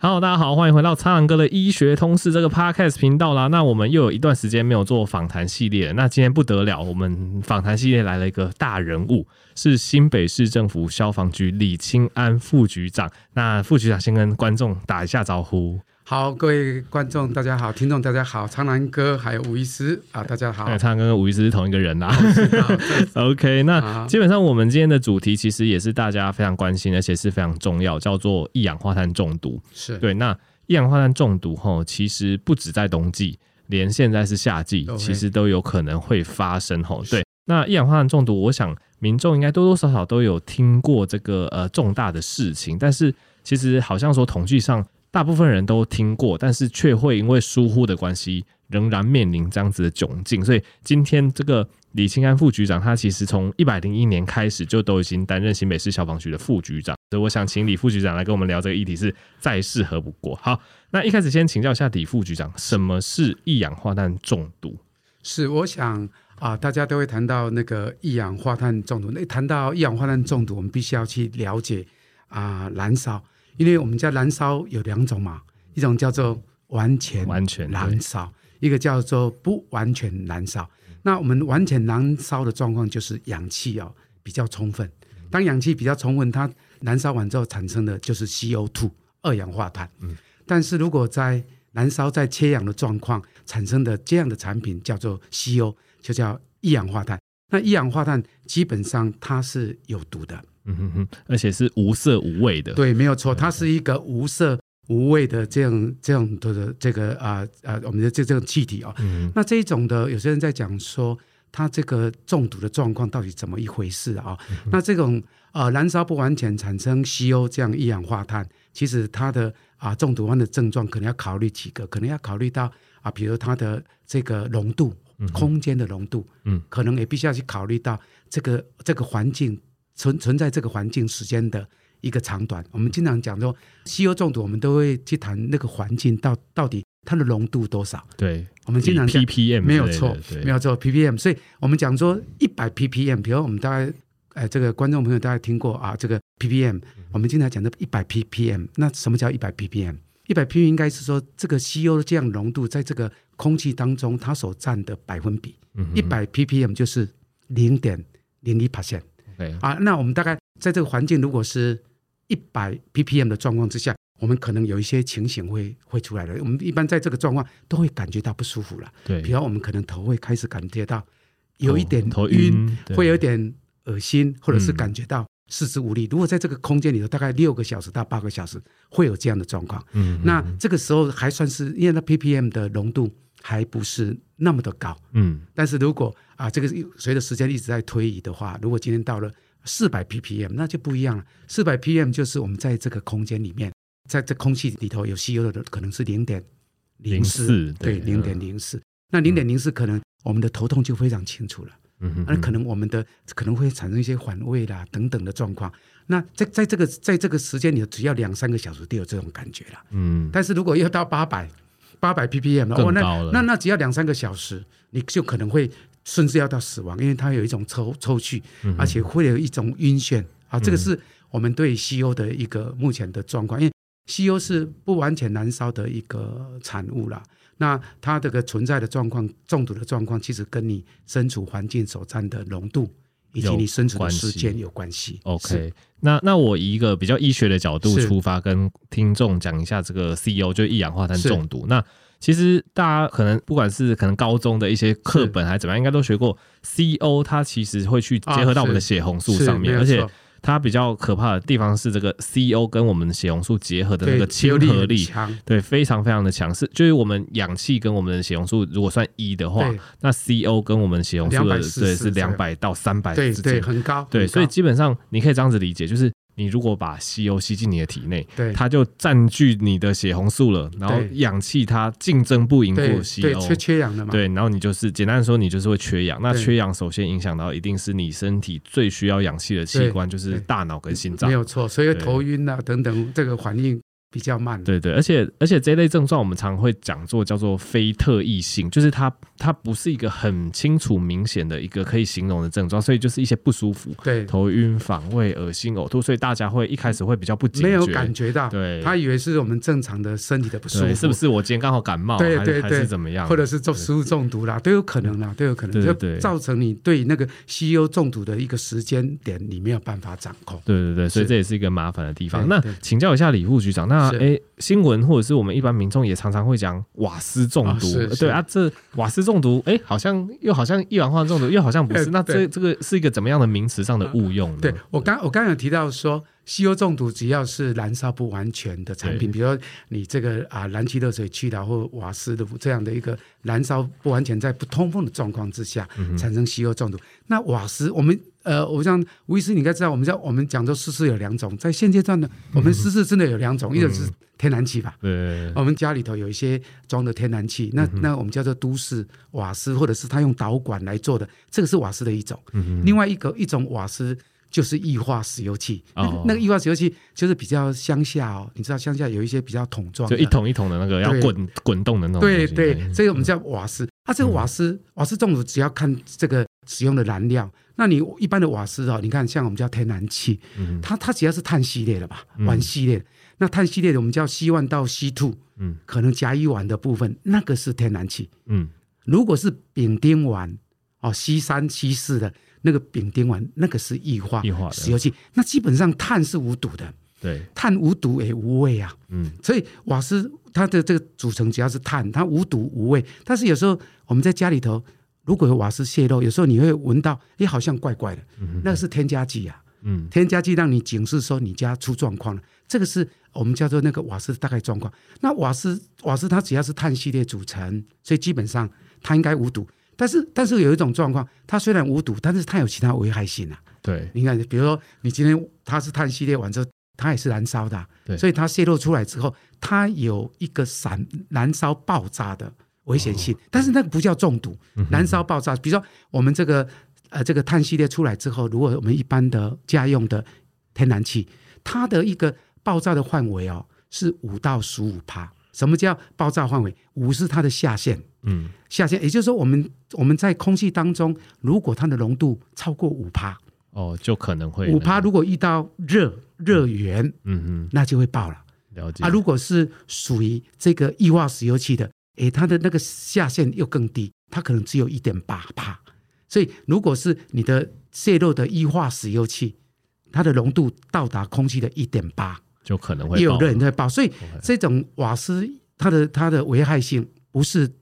Hello，大家好，欢迎回到苍狼哥的医学通识这个 Podcast 频道啦。那我们又有一段时间没有做访谈系列，那今天不得了，我们访谈系列来了一个大人物，是新北市政府消防局李清安副局长。那副局长先跟观众打一下招呼。好，各位观众大家好，听众大家好，苍兰哥还有吴医师啊，大家好。苍兰哥跟吴医师是同一个人啦。OK，那基本上我们今天的主题其实也是大家非常关心，而且是非常重要，叫做一氧化碳中毒。是对。那一氧化碳中毒吼，其实不止在冬季，连现在是夏季，其实都有可能会发生吼。对。那一氧化碳中毒，我想民众应该多多少少都有听过这个呃重大的事情，但是其实好像说统计上。大部分人都听过，但是却会因为疏忽的关系，仍然面临这样子的窘境。所以今天这个李清安副局长，他其实从一百零一年开始就都已经担任新北市消防局的副局长。所以我想请李副局长来跟我们聊这个议题是再适合不过。好，那一开始先请教一下李副局长，什么是一氧化碳中毒？是，我想啊，大家都会谈到那个一氧化碳中毒。那谈到一氧化碳中毒，我们必须要去了解啊，燃烧。因为我们家燃烧有两种嘛，一种叫做完全完全燃烧，一个叫做不完全燃烧。那我们完全燃烧的状况就是氧气哦比较充分，当氧气比较充分，它燃烧完之后产生的就是 CO2 二氧化碳。嗯，但是如果在燃烧在缺氧的状况产生的这样的产品叫做 CO，就叫一氧化碳。那一氧化碳基本上它是有毒的。嗯哼哼，而且是无色无味的。对，没有错，它是一个无色无味的这样这样的这个啊啊、呃，我们的这这种气体啊、哦。嗯。那这一种的，有些人在讲说，它这个中毒的状况到底怎么一回事啊、哦？嗯、那这种呃燃烧不完全产生 CO 这样一氧化碳，其实它的啊中毒方的症状可能要考虑几个，可能要考虑到啊，比如它的这个浓度，空间的浓度，嗯，可能也必须要去考虑到这个这个环境。存存在这个环境时间的一个长短，我们经常讲说，CO 中毒，我们都会去谈那个环境到到底它的浓度多少。对，我们经常讲 ppm 没有错，没有错 ppm。所以我们讲说一百 ppm，比如我们大概呃这个观众朋友大家听过啊，这个 ppm，我们经常讲的一百 ppm。那什么叫一百 ppm？一百 ppm 应该是说这个 CO 的这样浓度在这个空气当中它所占的百分比。一百 ppm 就是零点零一 percent。对啊，那我们大概在这个环境，如果是一百 ppm 的状况之下，我们可能有一些情形会会出来的。我们一般在这个状况都会感觉到不舒服了。对，比如我们可能头会开始感觉到有一点头晕，会有点恶心，或者是感觉到四肢无力。嗯、如果在这个空间里头，大概六个小时到八个小时会有这样的状况。嗯，那这个时候还算是因为那 ppm 的浓度还不是那么的高。嗯，但是如果啊，这个随着时间一直在推移的话，如果今天到了四百 ppm，那就不一样了。四百 ppm 就是我们在这个空间里面，在这空气里头有吸有的可能是零点零四，对，零点零四。那零点零四可能我们的头痛就非常清楚了。嗯哼，那可能我们的可能会产生一些反胃啦等等的状况。那在在这个在这个时间里头，只要两三个小时都有这种感觉了。嗯，但是如果要到八百八百 ppm，哦，那那那只要两三个小时，你就可能会。甚至要到死亡，因为它有一种抽抽搐，而且会有一种晕眩啊。这个是我们对西欧的一个目前的状况，因为西欧是不完全燃烧的一个产物啦。那它这个存在的状况、中毒的状况，其实跟你身处环境所占的浓度以及你身处的时间有关系。OK，那那我以一个比较医学的角度出发，跟听众讲一下这个 CO，就一氧化碳中毒。那其实大家可能不管是可能高中的一些课本还是怎么样，应该都学过 CO，它其实会去结合到我们的血红素上面，而且它比较可怕的地方是这个 CO 跟我们的血红素结合的那个亲和力，对，非常非常的强势。就是我们氧气跟我们的血红素如果算一的话，那 CO 跟我们血红素的对是两百到三百之间，对，很高，对，所以基本上你可以这样子理解，就是。你如果把吸油吸进你的体内，对，它就占据你的血红素了，然后氧气它竞争不赢过 CO，对，缺缺氧的嘛，对，然后你就是简单的说，你就是会缺氧。那缺氧首先影响到一定是你身体最需要氧气的器官，就是大脑跟心脏，没有错。所以头晕啊等等，这个反应比较慢。对对，而且而且这类症状我们常会讲做叫做非特异性，就是它它不是一个很清楚明显的一个可以形容的症状，所以就是一些不舒服，对，头晕、反胃、恶心、呕吐，所以大家会一开始会比较不没有感觉到，对，他以为是我们正常的身体的不舒服，是不是我今天刚好感冒，对对对，还是怎么样，或者是做食物中毒啦，都有可能啦，都有可能，就造成你对那个西欧中毒的一个时间点你没有办法掌控，对对对，所以这也是一个麻烦的地方。那请教一下李副局长，那哎，新闻或者是我们一般民众也常常会讲瓦斯中毒，对啊，这瓦斯中毒，哎，好像又好像一氧化碳中毒，又好像不是，那这这个是一个怎么样的名词上的误用呢？对我刚我刚刚有提到说。西优中毒只要是燃烧不完全的产品，比如说你这个啊燃气热水器的或瓦斯的这样的一个燃烧不完全，在不通风的状况之下产生西优中毒。嗯、那瓦斯，我们呃，我想吴医师你应该知道，我们叫我们讲说湿式有两种，在现阶段呢，我们湿式真的有两种，嗯、一种是天然气吧，对，我们家里头有一些装的天然气，那那我们叫做都市瓦斯，或者是它用导管来做的，这个是瓦斯的一种。嗯、另外一个一种瓦斯。就是液化石油气，那个那个液化石油气就是比较乡下哦，你知道乡下有一些比较桶状，就一桶一桶的那个要滚滚动的那种。对对，这个我们叫瓦斯。它这个瓦斯瓦斯中毒只要看这个使用的燃料，那你一般的瓦斯哦，你看像我们叫天然气，它它只要是碳系列的吧，烷系列，那碳系列的我们叫 C one 到 C two，嗯，可能甲乙烷的部分那个是天然气，嗯，如果是丙丁烷哦，C 三 C 四的。那个丙丁烷，那个是液化石油气，那基本上碳是无毒的，对，碳无毒也无味啊，嗯，所以瓦斯它的这个组成只要是碳，它无毒无味。但是有时候我们在家里头，如果有瓦斯泄漏，有时候你会闻到，哎，好像怪怪的，那个是添加剂啊，嗯，添加剂让你警示说你家出状况了，这个是我们叫做那个瓦斯大概状况。那瓦斯瓦斯它只要是碳系列组成，所以基本上它应该无毒。但是，但是有一种状况，它虽然无毒，但是它有其他危害性啊。对，你看，比如说你今天它是碳系列完之后，它也是燃烧的啊，对，所以它泄露出来之后，它有一个闪燃烧爆炸的危险性。哦，但是那个不叫中毒，燃烧爆炸。比如说我们这个呃这个碳系列出来之后，如果我们一般的家用的天然气，它的一个爆炸的范围哦是五到十五帕。什么叫爆炸范围？五是它的下限。嗯，下限，也就是说，我们我们在空气当中，如果它的浓度超过五帕，哦，就可能会五帕。如果遇到热热源，嗯嗯，那就会爆了。了解啊，如果是属于这个液化石油气的，诶，它的那个下限又更低，它可能只有一点八帕。所以，如果是你的泄漏的液化石油气，它的浓度到达空气的一点八，就可能会有人在爆。所以，这种瓦斯它的它的危害性不是。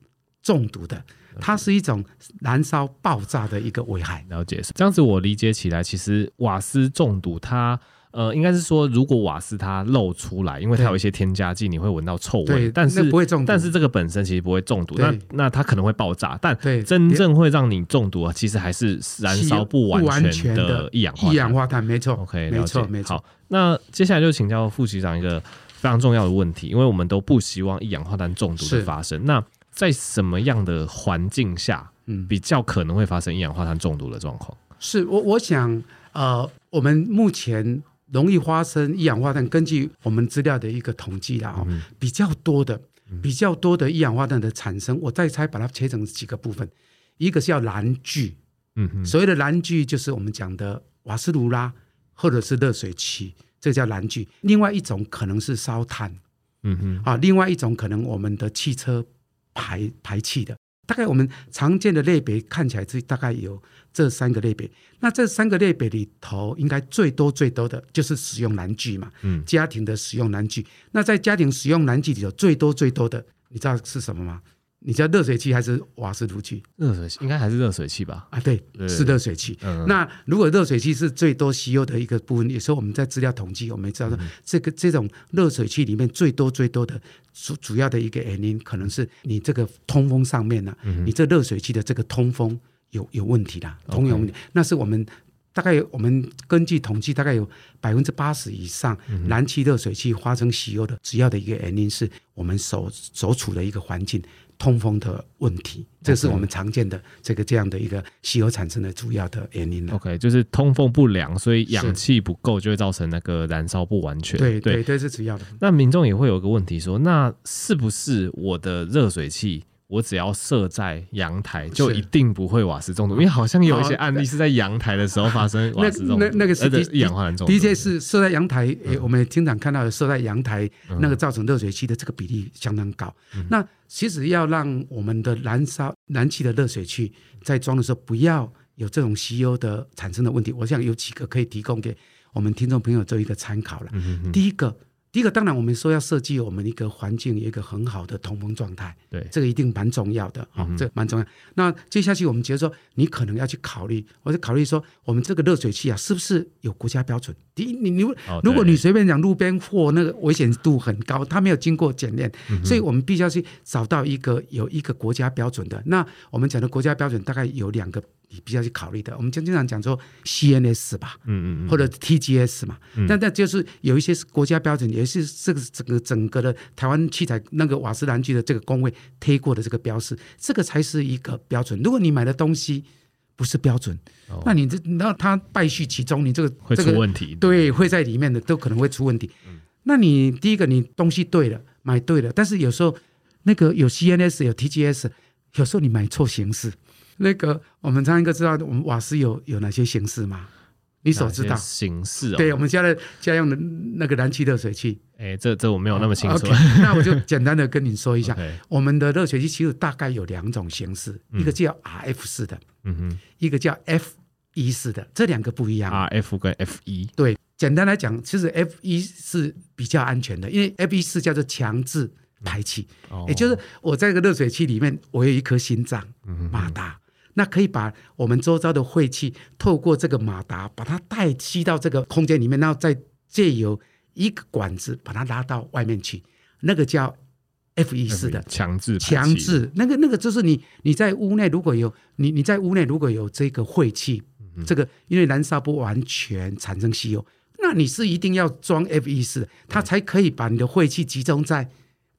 中毒的，它是一种燃烧爆炸的一个危害。了解，这样子我理解起来，其实瓦斯中毒它，它呃，应该是说，如果瓦斯它漏出来，因为它有一些添加剂，你会闻到臭味，但是不会中毒。但是这个本身其实不会中毒，那那它可能会爆炸，但真正会让你中毒啊，其其实还是燃烧不完全的一氧化碳。一氧化碳没错，OK，没错没错。好，那接下来就请教副局长一个非常重要的问题，因为我们都不希望一氧化碳中毒的发生。那在什么样的环境下，嗯，比较可能会发生一氧化碳中毒的状况？是我我想，呃，我们目前容易发生一氧化碳，根据我们资料的一个统计啦，哦，比较多的，比较多的一氧化碳的产生，我再猜把它切成几个部分，一个是叫燃具，嗯哼，所谓的燃具就是我们讲的瓦斯炉啦，或者是热水器，这个叫燃具。另外一种可能是烧炭，嗯哼，啊，另外一种可能我们的汽车。排排气的，大概我们常见的类别看起来是大概有这三个类别。那这三个类别里头，应该最多最多的就是使用燃具嘛，嗯，家庭的使用燃具。那在家庭使用燃具里头，最多最多的，你知道是什么吗？你知道热水器还是瓦斯炉具？热水器应该还是热水器吧？啊，对，对是热水器。嗯、那如果热水器是最多吸油的一个部分，有时候我们在资料统计，我们也知道说，这个这种热水器里面最多最多的主主要的一个原因，可能是你这个通风上面呢、啊，嗯、你这热水器的这个通风有有问题啦，通有问题。那是我们大概我们根据统计，大概有百分之八十以上燃气热水器发生吸油的主要的一个原因，是我们所所处的一个环境。通风的问题，这是我们常见的这个这样的一个吸油产生的主要的原因。OK，就是通风不良，所以氧气不够，就会造成那个燃烧不完全。对对对，是主要的。那民众也会有个问题说，那是不是我的热水器我只要设在阳台，就一定不会瓦斯中毒，因为好像有一些案例是在阳台的时候发生瓦斯中毒。那那，那个是一氧化碳中毒，的确是设在阳台，嗯、我们经常看到的设在阳台，那个造成热水器的这个比例相当高。嗯、那其实要让我们的燃烧燃气的热水器在装的时候不要有这种吸油的产生的问题，我想有几个可以提供给我们听众朋友做一个参考了。第一个。第一个，当然我们说要设计我们一个环境，有一个很好的通风状态，对，这个一定蛮重要的啊，这蛮重要。那接下去我们觉得说，你可能要去考虑，我就考虑说，我们这个热水器啊，是不是有国家标准？第一，你你如果你随便讲路边货，那个危险度很高，它没有经过检验，所以我们必须要去找到一个有一个国家标准的。那我们讲的国家标准大概有两个。你必须要去考虑的，我们经经常讲说 CNS 吧，嗯嗯，或者 TGS 嘛，嗯、但但就是有一些是国家标准，也是这个整个整个的台湾器材那个瓦斯燃具的这个工位贴过的这个标识，这个才是一个标准。如果你买的东西不是标准，哦、那你这那它败絮其中，你这个会出问题，对，会在里面的都可能会出问题。嗯、那你第一个你东西对了，买对了，但是有时候那个有 CNS 有 TGS，有时候你买错形式。那个，我们常应该知道，我们瓦斯有有哪些形式吗？你所知道形式哦。对，我们家的家用的那个燃气热水器。哎，这这我没有那么清楚。Okay, 那我就简单的跟你说一下，我们的热水器其实大概有两种形式，一个叫 RF 式的，嗯哼，一个叫 F 一式的，这两个不一样。RF 跟 F 一。对，简单来讲，其实 F 一是比较安全的，因为 F 一是叫做强制排气，也就是我在这个热水器里面，我有一颗心脏马达。那可以把我们周遭的晦气透过这个马达，把它带吸到这个空间里面，然后再借由一个管子把它拉到外面去，那个叫 F 一式的强制强制。那个那个就是你你在屋内如果有你你在屋内如果有这个晦气，嗯、这个因为燃烧不完全产生吸油那你是一定要装 F 一式，它才可以把你的晦气集中在。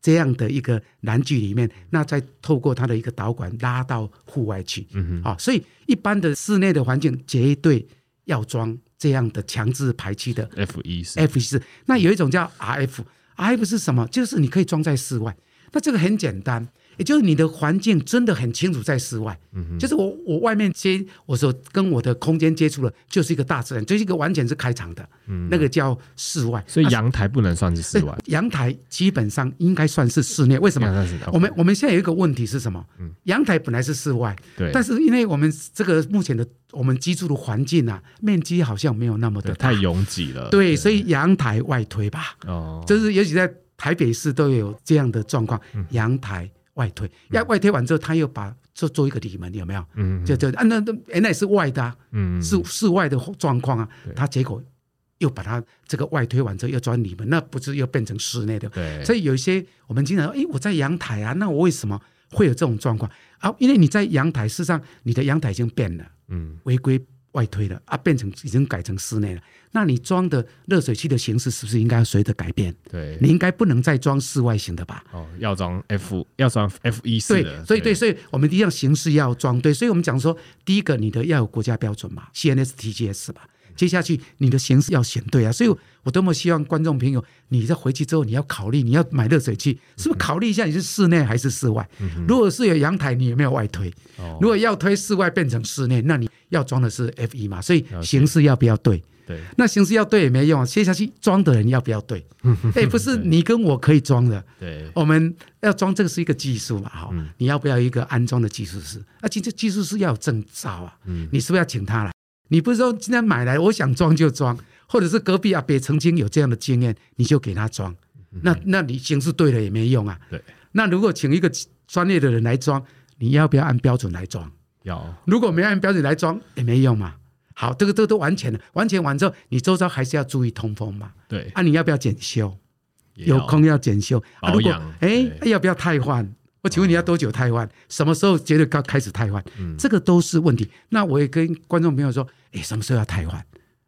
这样的一个篮具里面，那再透过它的一个导管拉到户外去，嗯哼，啊，所以一般的室内的环境绝对要装这样的强制排气的 F 一四 F 一四。那有一种叫 RF，RF 是什么？就是你可以装在室外。那这个很简单。也就是你的环境真的很清楚，在室外，嗯、哼。就是我我外面接我所跟我的空间接触了，就是一个大自然，就是一个完全是开场的，嗯、那个叫室外。所以阳台不能算是室外，啊、阳台基本上应该算是室内。为什么？我们我们现在有一个问题是什么？嗯、阳台本来是室外，对，但是因为我们这个目前的我们居住的环境啊，面积好像没有那么的太拥挤了，对，对。所以阳台外推吧，哦，就是尤其在台北市都有这样的状况，阳台。外推，要外推完之后，他又把做做一个里门，有没有？嗯，就就啊，那那原来是外的，嗯，是室外的状况啊。他结果又把它这个外推完之后，又装里门，那不是又变成室内的？对。所以有一些我们经常说，哎，我在阳台啊，那我为什么会有这种状况啊？因为你在阳台，事实上你的阳台已经变了，嗯，违规。外推了啊，变成已经改成室内了。那你装的热水器的形式是不是应该随着改变？对，你应该不能再装室外型的吧？哦，要装 F，要装 F 一式的。对，所以对，所以我们一样形式要装对。所以我们讲说，第一个你的要有国家标准嘛，CNS、TGS 吧。接下去你的形式要选对啊。所以我多么希望观众朋友，你在回去之后你要考虑，你要买热水器，是不是考虑一下你是室内还是室外？嗯、如果是有阳台，你有没有外推？哦、如果要推室外变成室内，那你。要装的是 F 一嘛，所以形式要不要对？对，那形式要对也没用，接下去装的人要不要 对？哎，不是你跟我可以装的，对，我们要装这个是一个技术嘛，哈，你要不要一个安装的技术师？而且这技术师要有证照啊，你是不是要请他来？你不是说今天买来我想装就装，或者是隔壁阿伯曾经有这样的经验，你就给他装，那那你形式对了也没用啊。对，那如果请一个专业的人来装，你要不要按标准来装？要如果没按标准来装也没用嘛。好，这个这个都完全了，完全完之后，你周遭还是要注意通风嘛。对，啊，你要不要检修？有空要检修。啊、如果哎，要不要汰换？我请问你要多久汰换？什么时候觉得刚开始汰换？嗯，这个都是问题。那我也跟观众朋友说，哎，什么时候要汰换？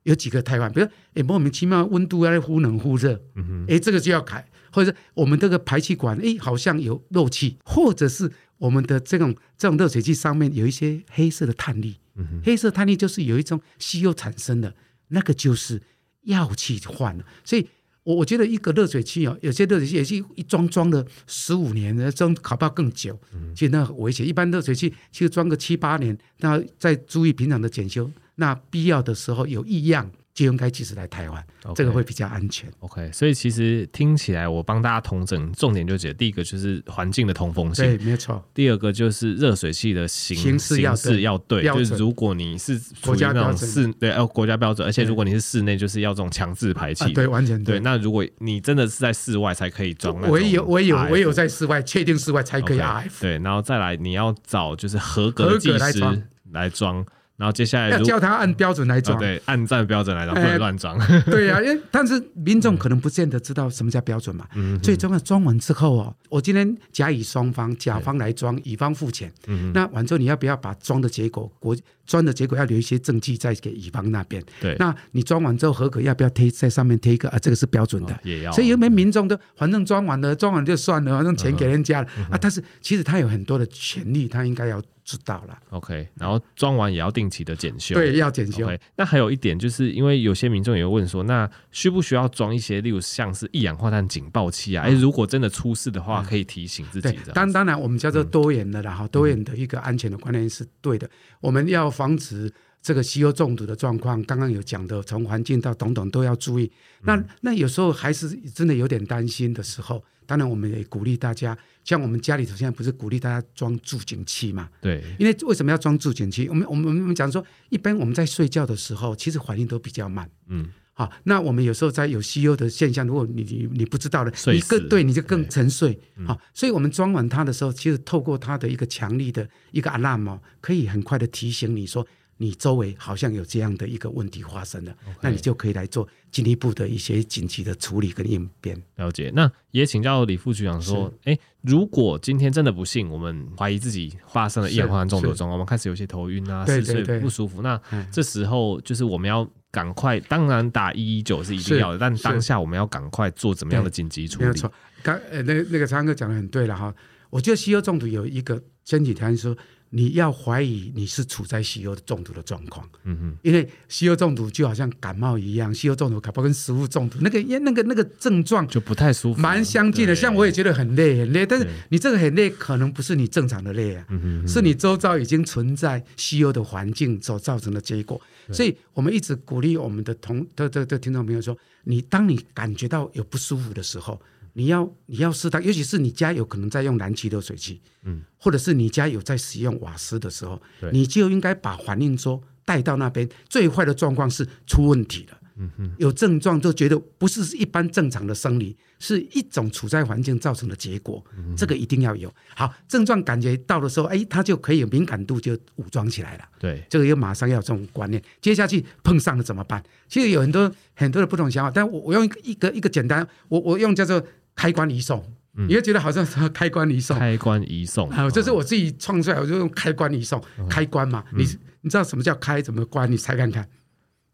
有几个汰换？比如，哎，莫名其妙温度要忽冷忽热，嗯哼，哎，这个就要改。或者是我们这个排气管，哎，好像有漏气，或者是。我们的这种这种热水器上面有一些黑色的碳粒，嗯、哼黑色碳粒就是有一种稀有产生的，那个就是要去换了。所以我我觉得一个热水器哦，有些热水器也是一装装了十五年，装考不好更久，其实那很危险。一般热水器其实装个七八年，那再注意平常的检修，那必要的时候有异样。就应该及时来台湾，okay, 这个会比较安全。OK，所以其实听起来，我帮大家统整重点就解，第一个就是环境的通风性，对，没错。第二个就是热水器的形形式要对，要对就是如果你是国家那种室对哦国家标准，而且如果你是室内，就是要这种强制排气，对，完全对。那如果你真的是在室外才可以装，我有我有我有在室外确定室外才可以 RF，对，然后再来你要找就是合格的技师来装。然后接下来要叫他按标准来装，哦，对，按照标准来装，不能乱装。对呀，啊，因为但是民众可能不见得知道什么叫标准嘛。嗯，最重要装完之后哦，我今天甲乙双方，甲方来装，乙方付钱。嗯，那完之后你要不要把装的结果，国装的结果要留一些证据再给乙方那边？对，那你装完之后合格，要不要贴在上面贴一个啊？这个是标准的，哦，也要。所以有没有民众都反正装完了，装完就算了，反正钱给人家了，嗯，啊。但是其实他有很多的权利，他应该要。知道了，OK，然后装完也要定期的检修，对，要检修。Okay, 那还有一点，就是因为有些民众也会问说，那需不需要装一些，例如像是一氧化碳警报器啊？哎、嗯，如果真的出事的话，可以提醒自己的。当当然，我们叫做多元的，然、嗯、后多元的一个安全的观念是对的。我们要防止这个吸油中毒的状况，刚刚有讲的，从环境到等等都要注意。那、嗯、那有时候还是真的有点担心的时候。当然，我们也鼓励大家，像我们家里头现在不是鼓励大家装助警器嘛？对，因为为什么要装助警器？我们我们我们讲说，一般我们在睡觉的时候，其实反应都比较慢。嗯，好，那我们有时候在有吸油的现象，如果你你你不知道的，你更对你就更沉睡。好、嗯，所以我们装完它的时候，其实透过它的一个强力的一个 alarm 哦，可以很快的提醒你说。你周围好像有这样的一个问题发生了.那你就可以来做进一步的一些紧急的处理跟应变。了解。那也请教李副局长说，哎，如果今天真的不幸，我们怀疑自己发生了一氧化碳中毒中，我们开始有些头晕啊，嗜睡不舒服，那这时候就是我们要赶快，当然打一一九是一定要的，但当下我们要赶快做怎么样的紧急处理？没有错。刚呃，那那个昌哥讲的很对了哈，我觉得吸油中毒有一个前提条件说。你要怀疑你是处在吸油中毒的状况，嗯哼，因为吸油中毒就好像感冒一样，吸油中毒可不跟食物中毒那个，那个那个症状就不太舒服，蛮相近的。像我也觉得很累很累，但是你这个很累，可能不是你正常的累啊，是你周遭已经存在吸油的环境所造成的结果。所以我们一直鼓励我们的同的的的听众朋友说，你当你感觉到有不舒服的时候。你要你要适当，尤其是你家有可能在用燃气热水器，嗯，或者是你家有在使用瓦斯的时候，你就应该把反应桌带到那边。最坏的状况是出问题了，嗯哼，有症状就觉得不是一般正常的生理，是一种处在环境造成的结果，嗯，这个一定要有。好，症状感觉到的时候，哎，它就可以有敏感度就武装起来了。对，这个又马上要有这种观念。接下去碰上了怎么办？其实有很多很多的不同想法，但我我用一个一个一个简单，我我用叫做。开关移送，你会觉得好像什么开关移送？开关移送，好，这是我自己创出来，我就用开关移送。开关嘛，你你知道什么叫开？怎么关？你猜看看。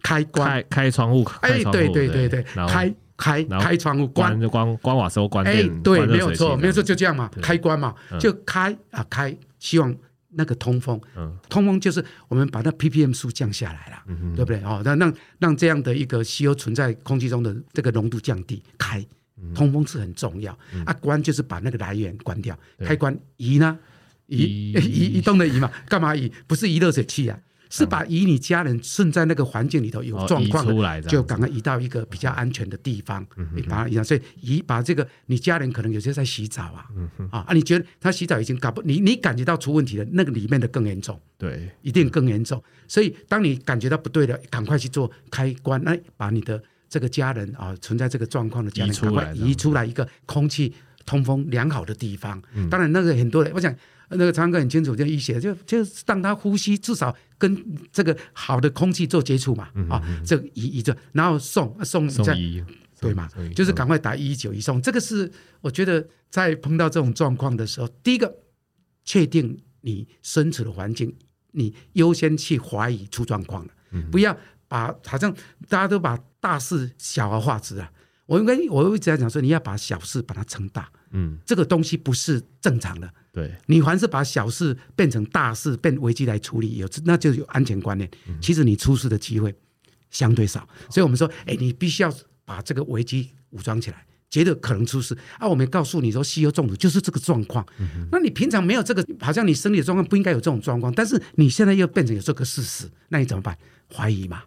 开关，开开窗户。哎，对对对对，开开开窗户，关就关关瓦斯关电。哎，对，没有错，没有错，就这样嘛，开关嘛，就开啊开，希望那个通风，通风就是我们把那 ppm 数降下来了，对不对？哦，那让让这样的一个 CO 存在空气中的这个浓度降低，开。通风是很重要，嗯、啊，关就是把那个来源关掉，开关移呢，移。移 移动的移嘛，干嘛移？不是移热水器啊，是把移你家人顺在那个环境里头有状况的，就赶快移到一个比较安全的地方，你把它移上。所以移把这个你家人可能有些在洗澡啊，啊，你觉得他洗澡已经搞不，你你感觉到出问题了，那个里面的更严重，对，一定更严重。所以当你感觉到不对了，赶快去做开关，那把你的。这个家人啊，存在这个状况的家人，赶快移出来一个空气通风良好的地方。嗯、当然，那个很多人，我想那个昌哥很清楚，就医学就就让他呼吸，至少跟这个好的空气做接触嘛。嗯、啊，这个移移着，然后送送医对嘛，就是赶快打一一九一送。这个是我觉得在碰到这种状况的时候，第一个确定你身处的环境，你优先去怀疑出状况了，嗯、不要。把好像大家都把大事小而化之啊，我应该我一直在讲说，你要把小事把它撑大，嗯，这个东西不是正常的，对，你凡是把小事变成大事，变危机来处理，有那就有安全观念，其实你出事的机会相对少，所以我们说，哎，你必须要把这个危机武装起来，觉得可能出事啊。我们告诉你说，吸油中毒就是这个状况。嗯、那你平常没有这个，好像你生理的状况不应该有这种状况，但是你现在又变成有这个事实，那你怎么办？怀疑嘛。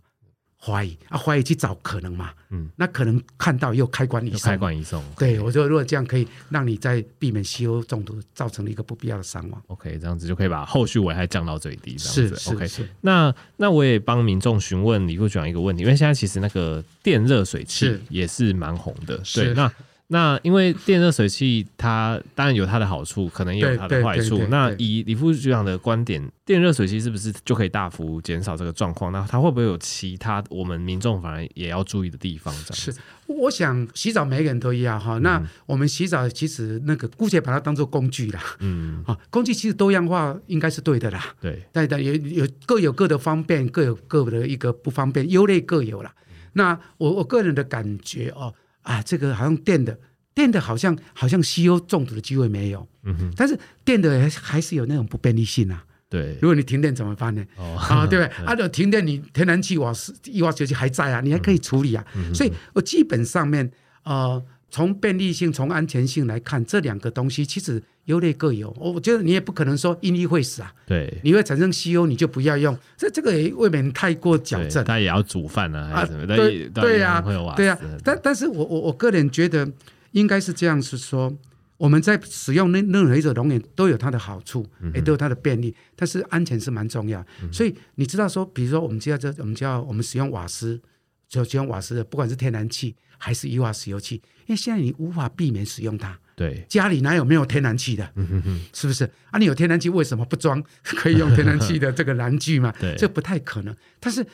怀疑啊，怀疑去找可能嘛？嗯，那可能看到又开关移送，开关移送。对，我说如果这样可以让你在避免吸油中毒造成了一个不必要的伤亡。OK，这样子就可以把后续危害降到最低。是是 OK，是那那我也帮民众询问李副局长一个问题，因为现在其实那个电热水器也是蛮红的。是对，那。那因为电热水器它当然有它的好处，可能也有它的坏处。那以李副局长的观点，电热水器是不是就可以大幅减少这个状况？那它会不会有其他我们民众反而也要注意的地方？这样是，我想洗澡每个人都一样哈。那我们洗澡其实那个姑且把它当做工具啦，嗯，啊，工具其实多样化应该是对的啦。对，但但也有各有各的方便，各有各的一个不方便，优劣各有啦。那我我个人的感觉哦。啊，这个好像电的，电的好像好像吸油中毒的机会没有，嗯哼，但是电的还是有那种不便利性啊。对，如果你停电怎么办呢？哦，啊，对不对？啊，就停电，你天然气瓦斯、液化气还在啊，你还可以处理啊。嗯、所以我基本上面，呃。从便利性、从安全性来看，这两个东西其实优劣各有。我觉得你也不可能说因一会死啊。对，你会产生吸油，你就不要用。这这个也未免太过矫正。他也要煮饭啊，还是什么？对对呀，对呀。但但是我我我个人觉得应该是这样，是说我们在使用任任何一种能源都有它的好处，也都有它的便利，但是安全是蛮重要。所以你知道说，比如说我们就要这，我们就要我们使用瓦斯，就使用瓦斯的，不管是天然气还是液化石油气。因为现在你无法避免使用它，对，家里哪有没有天然气的？嗯、哼哼是不是？啊，你有天然气，为什么不装 可以用天然气的这个燃具嘛？对，这不太可能。但是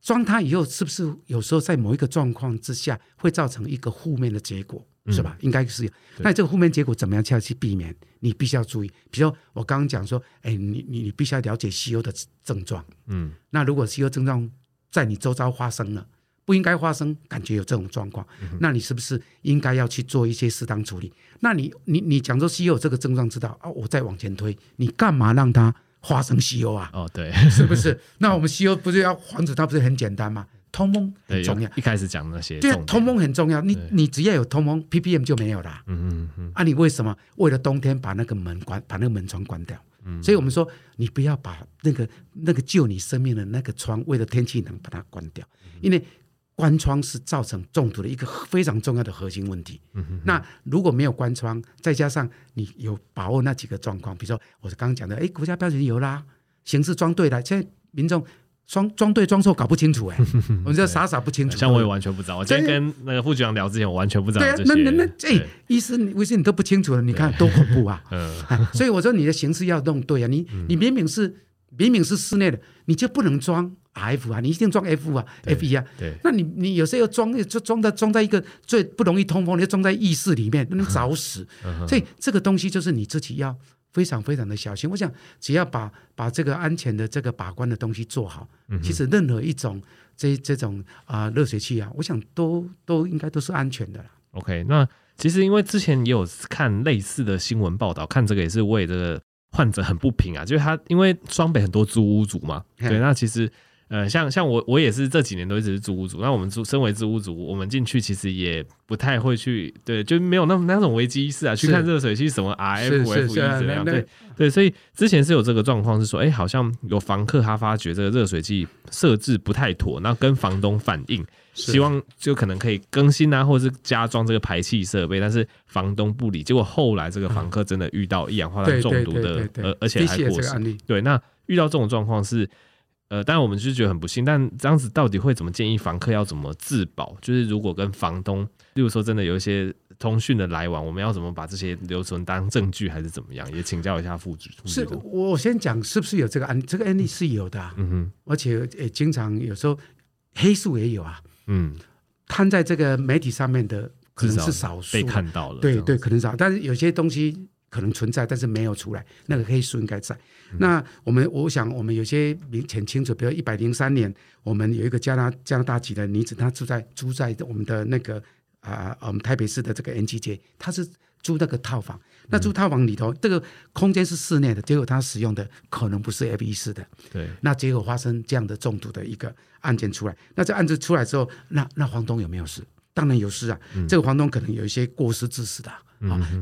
装它以后，是不是有时候在某一个状况之下会造成一个负面的结果，嗯、是吧？应该是有。那这个负面结果怎么样去去避免？你必须要注意。比如说我刚刚讲说，哎，你你你必须要了解西欧的症状。嗯，那如果西欧症状在你周遭发生了。不应该发生，感觉有这种状况，嗯、那你是不是应该要去做一些适当处理？那你你你讲说西柚这个症状知道啊？我再往前推，你干嘛让它发生西柚啊？哦，对，是不是？那我们西柚不是要防止它，不是很简单吗？通风很重要。一开始讲那些，对，通风很重要。你你只要有通风，ppm 就没有了。嗯嗯嗯。啊，你为什么为了冬天把那个门关，把那个门窗关掉？嗯。所以我们说，你不要把那个那个救你生命的那个窗，为了天气能把它关掉，因为。关窗是造成中毒的一个非常重要的核心问题。嗯、哼哼，那如果没有关窗，再加上你有把握那几个状况，比如说我刚刚讲的，哎，国家标准有啦，形式装对了，现在民众装装对装错搞不清楚，哎，我们就傻傻不清楚。像我也完全不知道，我今天跟那个副局长聊之前，我完全不知道那那那，哎，医师、医师你都不清楚了，你看多恐怖啊！嗯，所以我说你的形式要弄对啊，你你明明是明明是室内的，你就不能装。F 啊，你一定装 F 啊，F 一啊，对，那你你有时候要装就装在装在一个最不容易通风，你要装在浴室里面，那找死。嗯、所以这个东西就是你自己要非常非常的小心。我想只要把把这个安全的这个把关的东西做好，嗯、其实任何一种这这种啊、呃、热水器啊，我想都都应该都是安全的。OK，那其实因为之前也有看类似的新闻报道，看这个也是为这个患者很不平啊，就是他因为双北很多租屋族嘛，对，对，那其实。呃，像像我我也是这几年都一直是租屋族，那我们租身为租屋族，我们进去其实也不太会去，对，就没有那那种危机意识啊，去看热水器什么 RF、FE 怎么样，对对，所以之前是有这个状况，是说，哎、欸，好像有房客他发觉这个热水器设置不太妥，那跟房东反映，希望就可能可以更新啊，或者是加装这个排气设备，但是房东不理，结果后来这个房客真的遇到一氧化碳中毒的，而而且还过世，对，那遇到这种状况是。呃，当然我们就是觉得很不幸，但这样子到底会怎么建议房客要怎么自保？就是如果跟房东，例如说真的有一些通讯的来往，我们要怎么把这些留存当证据，还是怎么样？也请教一下副主。是我先讲是不是有这个案？这个案例是有的，嗯哼，而且也经常有时候黑数也有啊，嗯，摊在这个媒体上面的可能是少数被看到了，对对，可能少，但是有些东西。可能存在，但是没有出来，那个黑数应该在。嗯、那我们，我想，我们有些明很清楚，比如一百零三年，我们有一个加拿加拿大籍的女子，她住在住在我们的那个啊、呃，我们台北市的这个 N G 街，她是租那个套房。那租套房里头，嗯、这个空间是室内的，结果她使用的可能不是 F 一式的。对。那结果发生这样的中毒的一个案件出来，那这案子出来之后，那那房东有没有事？当然有事啊。嗯、这个房东可能有一些过失致死的啊。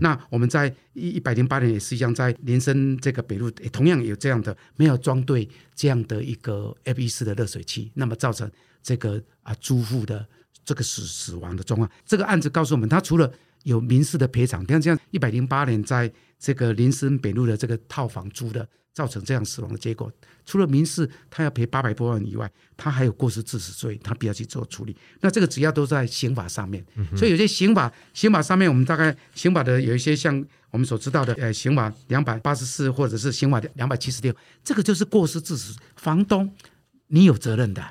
那我们在一一百零八年也是一样，在林森这个北路也，同样有这样的没有装对这样的一个 F 一式的热水器，那么造成这个啊租户的这个死死亡的状况。这个案子告诉我们，他除了有民事的赔偿，像这样一百零八年在这个林森北路的这个套房租的。造成这样死亡的结果，除了民事他要赔八百多万以外，他还有过失致死罪，他必要去做处理。那这个只要都在刑法上面，嗯、所以有些刑法刑法上面，我们大概刑法的有一些像我们所知道的，呃，刑法两百八十四或者是刑法两百七十六，这个就是过失致死，房东你有责任的，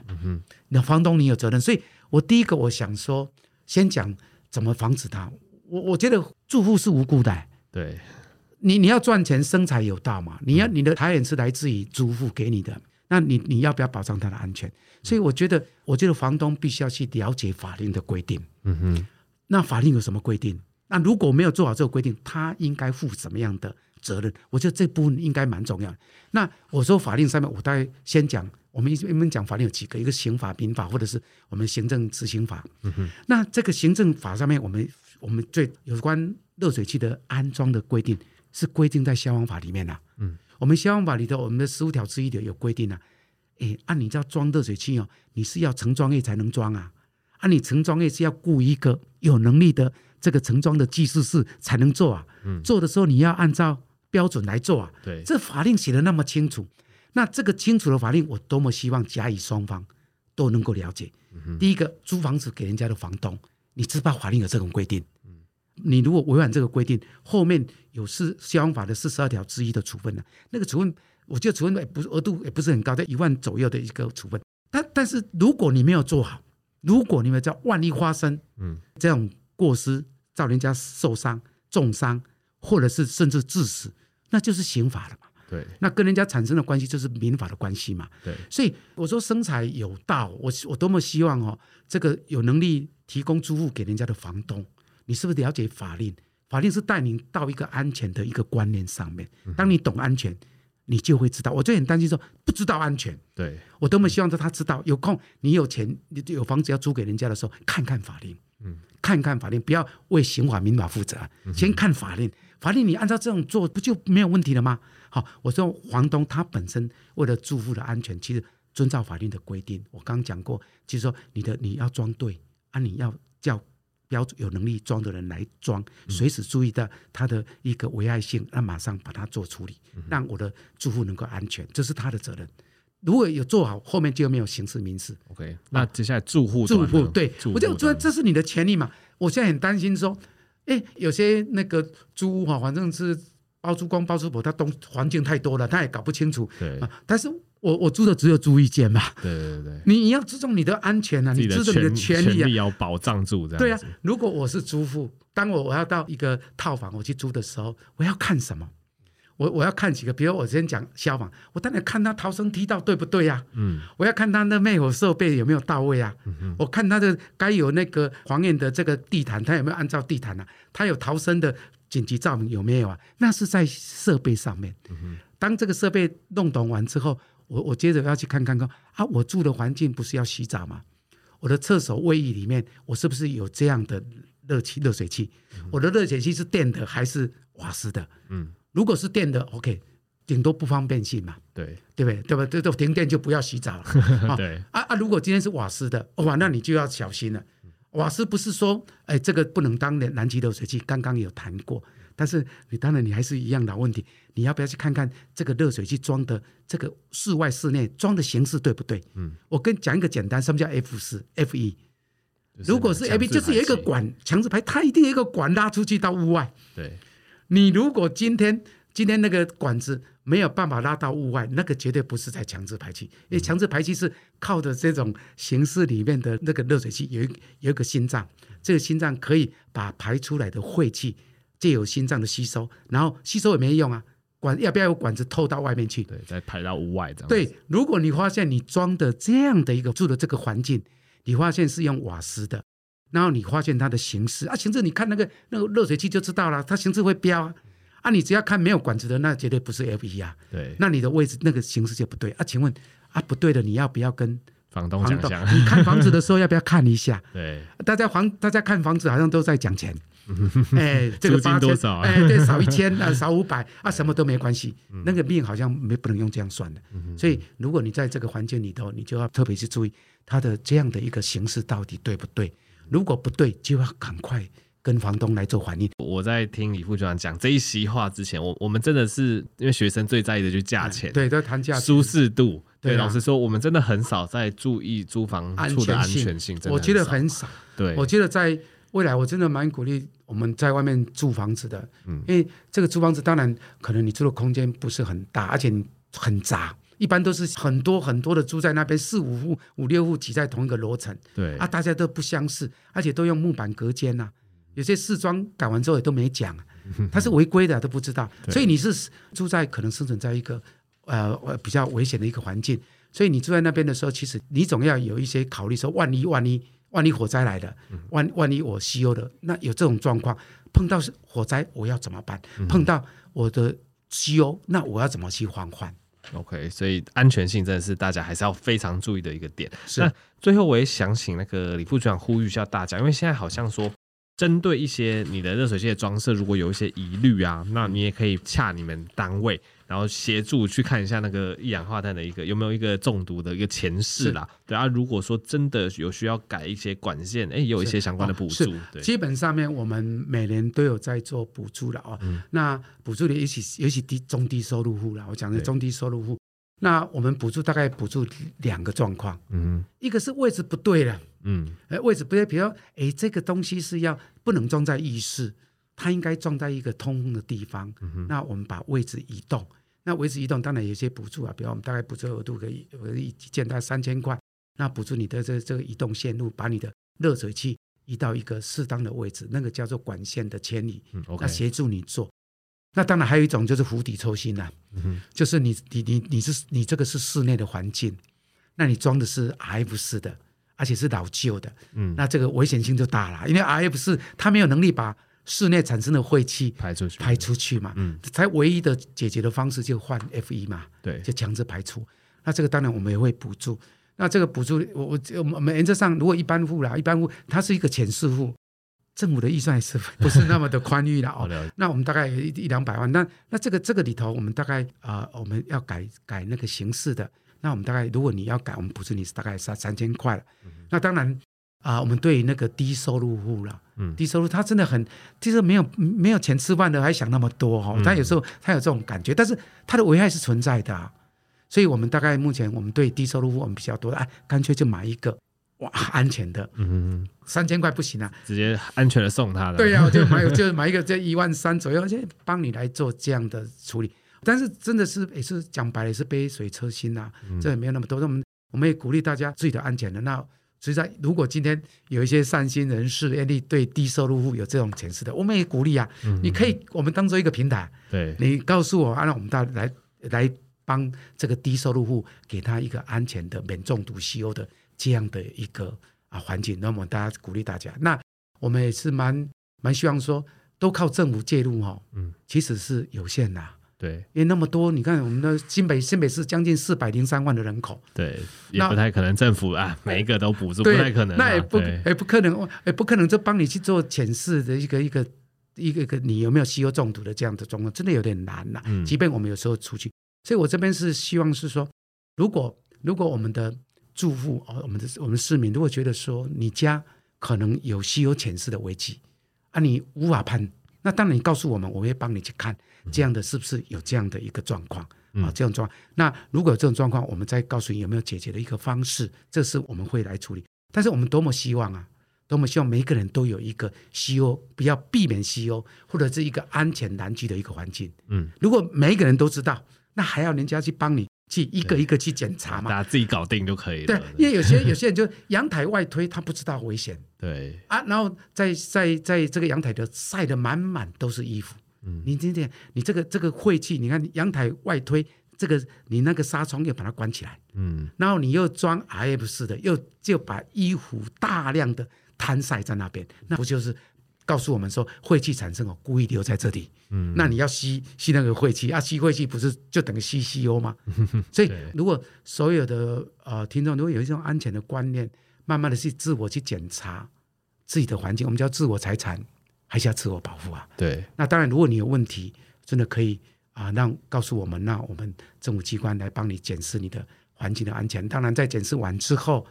那房东你有责任。所以我第一个我想说，先讲怎么防止他。我我觉得住户是无辜的，对。你你要赚钱，生财有道嘛？你要你的财源是来自于租户给你的，那你你要不要保障他的安全？所以我觉得，我觉得房东必须要去了解法令的规定。嗯哼，那法令有什么规定？那如果没有做好这个规定，他应该负什么样的责任？我觉得这部分应该蛮重要的。那我说法令上面，我大概先讲，我们一般讲法令有几个，一个刑法、民法，或者是我们行政执行法。嗯哼，那这个行政法上面，我们我们最有关热水器的安装的规定。是规定在消防法里面啊，嗯，我们消防法里头，我们的十五条之一的有规定啊，哎，按你要装热水器哦，你是要承装业才能装啊，按你承装业是要雇一个有能力的这个承装的技术士才能做啊，嗯，做的时候你要按照标准来做啊，对，这法令写的那么清楚，那这个清楚的法令，我多么希望甲乙双方都能够了解。第一个，租房子给人家的房东，你知道法令有这种规定。你如果违反这个规定，后面有是消防法的四十二条之一的处分呢？那个处分，我觉得处分也不是额度也不是很高，在一万左右的一个处分。但但是如果你没有做好，如果你们叫万一发生，嗯，这种过失造人家受伤、重伤，或者是甚至致死，那就是刑法了嘛。对，那跟人家产生的关系就是民法的关系嘛。对，所以我说生财有道，我我多么希望哦，这个有能力提供租户给人家的房东。你是不是了解法令？法令是带你到一个安全的一个观念上面。当你懂安全，你就会知道。我就很担心说不知道安全。对，我多么希望说他知道。有空你有钱，你有房子要租给人家的时候，看看法令，嗯，看看法令，不要为刑法民法负责，先看法令。法令你按照这种做，不就没有问题了吗？好，我说房东他本身为了住户的安全，其实遵照法令的规定。我刚刚讲过，就是说你的你要装对啊，你要叫。标准有能力装的人来装，随时注意到他的一个危害性，那马上把它做处理，让我的住户能够安全，这是他的责任。如果有做好，后面就没有刑事民事。OK，那接下来住户住户对，我就说这是你的权利嘛。我现在很担心说，哎，有些那个租屋哈，反正是包租公包租婆，他东环境太多了，他也搞不清楚。对啊，但是。我我租的只有租一间嘛，对对对，你你要注重你的安全啊，你注重你的权利啊，要保障住这样。对啊，如果我是租户，当我我要到一个套房我去租的时候，我要看什么？我我要看几个，比如我先讲消防，我当然看他逃生梯道对不对呀？嗯，我要看他的灭火设备有没有到位啊？嗯哼，我看他的该有那个防烟的这个地毯，他有没有按照地毯啊？他有逃生的紧急照明有没有啊？那是在设备上面。嗯哼，当这个设备弄懂完之后。我我接着要去看看看啊，我住的环境不是要洗澡吗？我的厕所、卫浴里面，我是不是有这样的热气、热水器？嗯、我的热水器是电的还是瓦斯的？嗯，如果是电的，OK，顶多不方便性嘛。对，对不对？对吧？这都停电就不要洗澡了。对啊啊！如果今天是瓦斯的，哇，那你就要小心了。瓦斯不是说，哎，这个不能当燃气热水器，刚刚有谈过。但是你当然你还是一样老问题，你要不要去看看这个热水器装的这个室外室内装的形式对不对？嗯，我跟讲一个简单，什么叫 F 四 F 一？如果是 F 一，就是有一个管强制排，它一定有一个管拉出去到屋外。对，你如果今天今天那个管子没有办法拉到屋外，那个绝对不是在强制排气，因为强制排气是靠着这种形式里面的那个热水器有一有一个心脏，这个心脏可以把排出来的废气。借由心脏的吸收，然后吸收也没用啊，管要不要有管子透到外面去？对，再排到屋外这样。对，如果你发现你装的这样的一个住的这个环境，你发现是用瓦斯的，然后你发现它的形式啊，形式你看那个那个热水器就知道了，它形式会标啊。啊，你只要看没有管子的，那绝对不是 F 一啊。对，那你的位置那个形式就不对啊。请问啊，不对的，你要不要跟房东讲讲，你看房子的时候要不要看一下？对，大家房大家看房子好像都在讲钱。哎，这个八千多少啊？哎，对，少一千 啊，少五百啊，什么都没关系。那个命好像没不能用这样算的。所以，如果你在这个环境里头，你就要特别去注意它的这样的一个形式到底对不对。如果不对，就要赶快跟房东来做反应。我在听李副局长讲这一席话之前，我我们真的是因为学生最在意的就是价钱，对，都谈价钱、舒适度。对，老实说，我们真的很少在注意租房处的安全性，我觉得很少。对，我觉得在未来，我真的蛮鼓励我们在外面租房子的，嗯，因为这个租房子当然可能你住的空间不是很大，而且很杂，一般都是很多很多的租在那边，四五户、五六户挤在同一个楼层，对。啊，大家都不相识，而且都用木板隔间呐，有些试装改完之后也都没讲，他是违规的都不知道，所以你是住在可能生存在一个。呃，比较危险的一个环境，所以你住在那边的时候，其实你总要有一些考虑，说万一万一万一火灾来了，万万一我西欧的，那有这种状况，碰到是火灾我要怎么办？碰到我的西欧，那我要怎么去防范？OK，所以安全性真的是大家还是要非常注意的一个点。是。那最后我也想请那个李副局长呼吁一下大家，因为现在好像说。针对一些你的热水器的装设，如果有一些疑虑啊，那你也可以洽你们单位，然后协助去看一下那个一氧化碳的一个有没有一个中毒的一个前世啦。对啊，如果说真的有需要改一些管线，哎，也有一些相关的补助。对，基本上面我们每年都有在做补助了哦。嗯、那补助的尤其尤其低中低收入户了，我讲的中低收入户。那我们补助大概补助两个状况，嗯，一个是位置不对了，嗯，哎，位置不对，比如说，哎，这个东西是要不能装在浴室，它应该装在一个通风的地方，嗯，那我们把位置移动，那位置移动当然有些补助啊，比如我们大概补助额度可以，一件大概三千块，那补助你的这这个移动线路，把你的热水器移到一个适当的位置，那个叫做管线的迁移，那协助你做。那当然还有一种就是釜底抽薪呐，就是你你你你是你这个是室内的环境，那你装的是 RF 式的，而且是老旧的，嗯，那这个危险性就大了，因为 RF 式它没有能力把室内产生的废气排出去排出去嘛，嗯，才唯一的解决的方式就换 F 一嘛，对，就强制排出。那这个当然我们也会补助，那这个补助我我我们原则上如果一般户啦，一般户它是一个浅式户。政府的预算也是 不是那么的宽裕了哦？那我们大概一一两百万，那那这个这个里头，我们大概啊、呃，我们要改改那个形式的，那我们大概如果你要改，我们补助你是大概三三千块了。嗯、那当然啊、呃，我们对于那个低收入户了，嗯，低收入他真的很，就是没有没有钱吃饭的，还想那么多哈、哦。他有时候他有这种感觉，但是他的危害是存在的、啊，所以我们大概目前我们对低收入户我们比较多的，哎，干脆就买一个。哇，安全的，嗯嗯，三千块不行啊，直接安全的送他了。对呀、啊，我就买，就买一个，这一万三左右，就帮你来做这样的处理。但是真的是也是讲白了，也是杯水车薪呐、啊，嗯、这也没有那么多。那我们我们也鼓励大家自己的安全的。那实在如果今天有一些善心人士愿意对低收入户有这种潜势的，我们也鼓励啊，嗯、你可以我们当做一个平台，对，你告诉我，按照我们大家来来帮这个低收入户给他一个安全的免中毒西欧的。这样的一个啊环境，那么大家鼓励大家，那我们也是蛮蛮希望说，都靠政府介入哈，嗯，其实是有限的，对，因为那么多，你看我们的新北新北市将近四百零三万的人口，对，也不太可能政府啊每一个都补助，不太可能，那也不也不可能，也不可能就帮你去做检视的一个一个一个一个你有没有吸油中毒的这样的状况，真的有点难呐，嗯。即便我们有时候出去，所以我这边是希望是说，如果如果我们的住户哦，我们的我们市民如果觉得说你家可能有稀有潜势的危机啊，你无法判，那当然你告诉我们，我会帮你去看这样的是不是有这样的一个状况啊，这种状况。那如果有这种状况，我们再告诉你有没有解决的一个方式，这是我们会来处理。但是我们多么希望啊，多么希望每一个人都有一个西欧，不要避免西欧，或者是一个安全难居的一个环境。嗯，如果每一个人都知道，那还要人家去帮你。去一个一个去检查嘛，大家自己搞定就可以了。对，因为有些有些人就阳台外推，他不知道危险。对啊，然后在在在这个阳台的晒的满满都是衣服。嗯，你今天你这个这个晦气，你看阳台外推这个，你那个纱窗又把它关起来。嗯，然后你又装 RF 式的，又就把衣服大量的摊晒在那边，那不就是告诉我们说晦气产生哦，故意留在这里。嗯，那你要吸吸那个晦气啊，吸晦气不是就等于吸 CO 吗？所以如果所有的呃听众如果有一种安全的观念，慢慢的去自我去检查自己的环境，我们叫自我财产，还是要自我保护啊？对。那当然，如果你有问题，真的可以啊，让告诉我们，那我们政府机关来帮你检视你的环境的安全。当然，在检视完之后，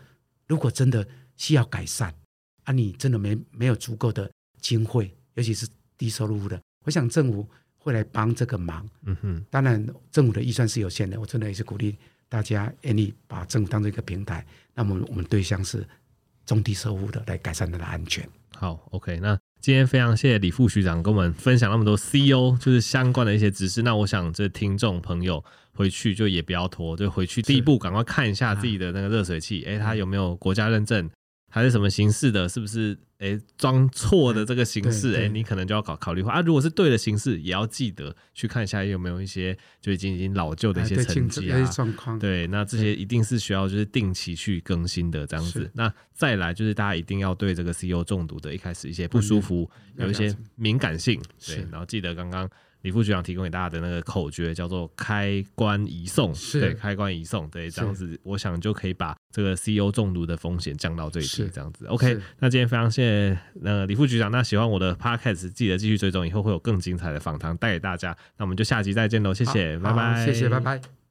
如果真的需要改善啊，你真的没没有足够的经费，尤其是低收入的，我想政府会来帮这个忙。嗯哼。当然，政府的预算是有限的，我真的也是鼓励大家愿意把政府当做一个平台。那么，我们对象是中低收入的，来改善它的安全。好，OK，那。今天非常谢谢李副局长跟我们分享那么多 CO 就是相关的一些知识。那我想这听众朋友回去就也不要拖，就回去第一步赶快看一下自己的那个热水器，哎、它有没有国家认证？还是什么形式的？是不是诶装错的这个形式？诶，你可能就要考考虑啊。如果是对的形式，也要记得去看一下有没有一些就已经已经老旧的一些成绩啊。对，那这些一定是需要就是定期去更新的这样子。那再来就是大家一定要对这个 CO 中毒的一开始一些不舒服有一些敏感性。对，然后记得刚刚。李副局长提供给大家的那个口诀叫做“开关移送”，对，开关移送，对，这样子，我想就可以把这个 CO 中毒的风险降到最低，这样子。OK，那今天非常谢谢那个李副局长，那喜欢我的 Podcast，记得继续追踪，以后会有更精彩的访谈带给大家。那我们就下集再见喽，谢谢，拜拜，谢谢，拜拜。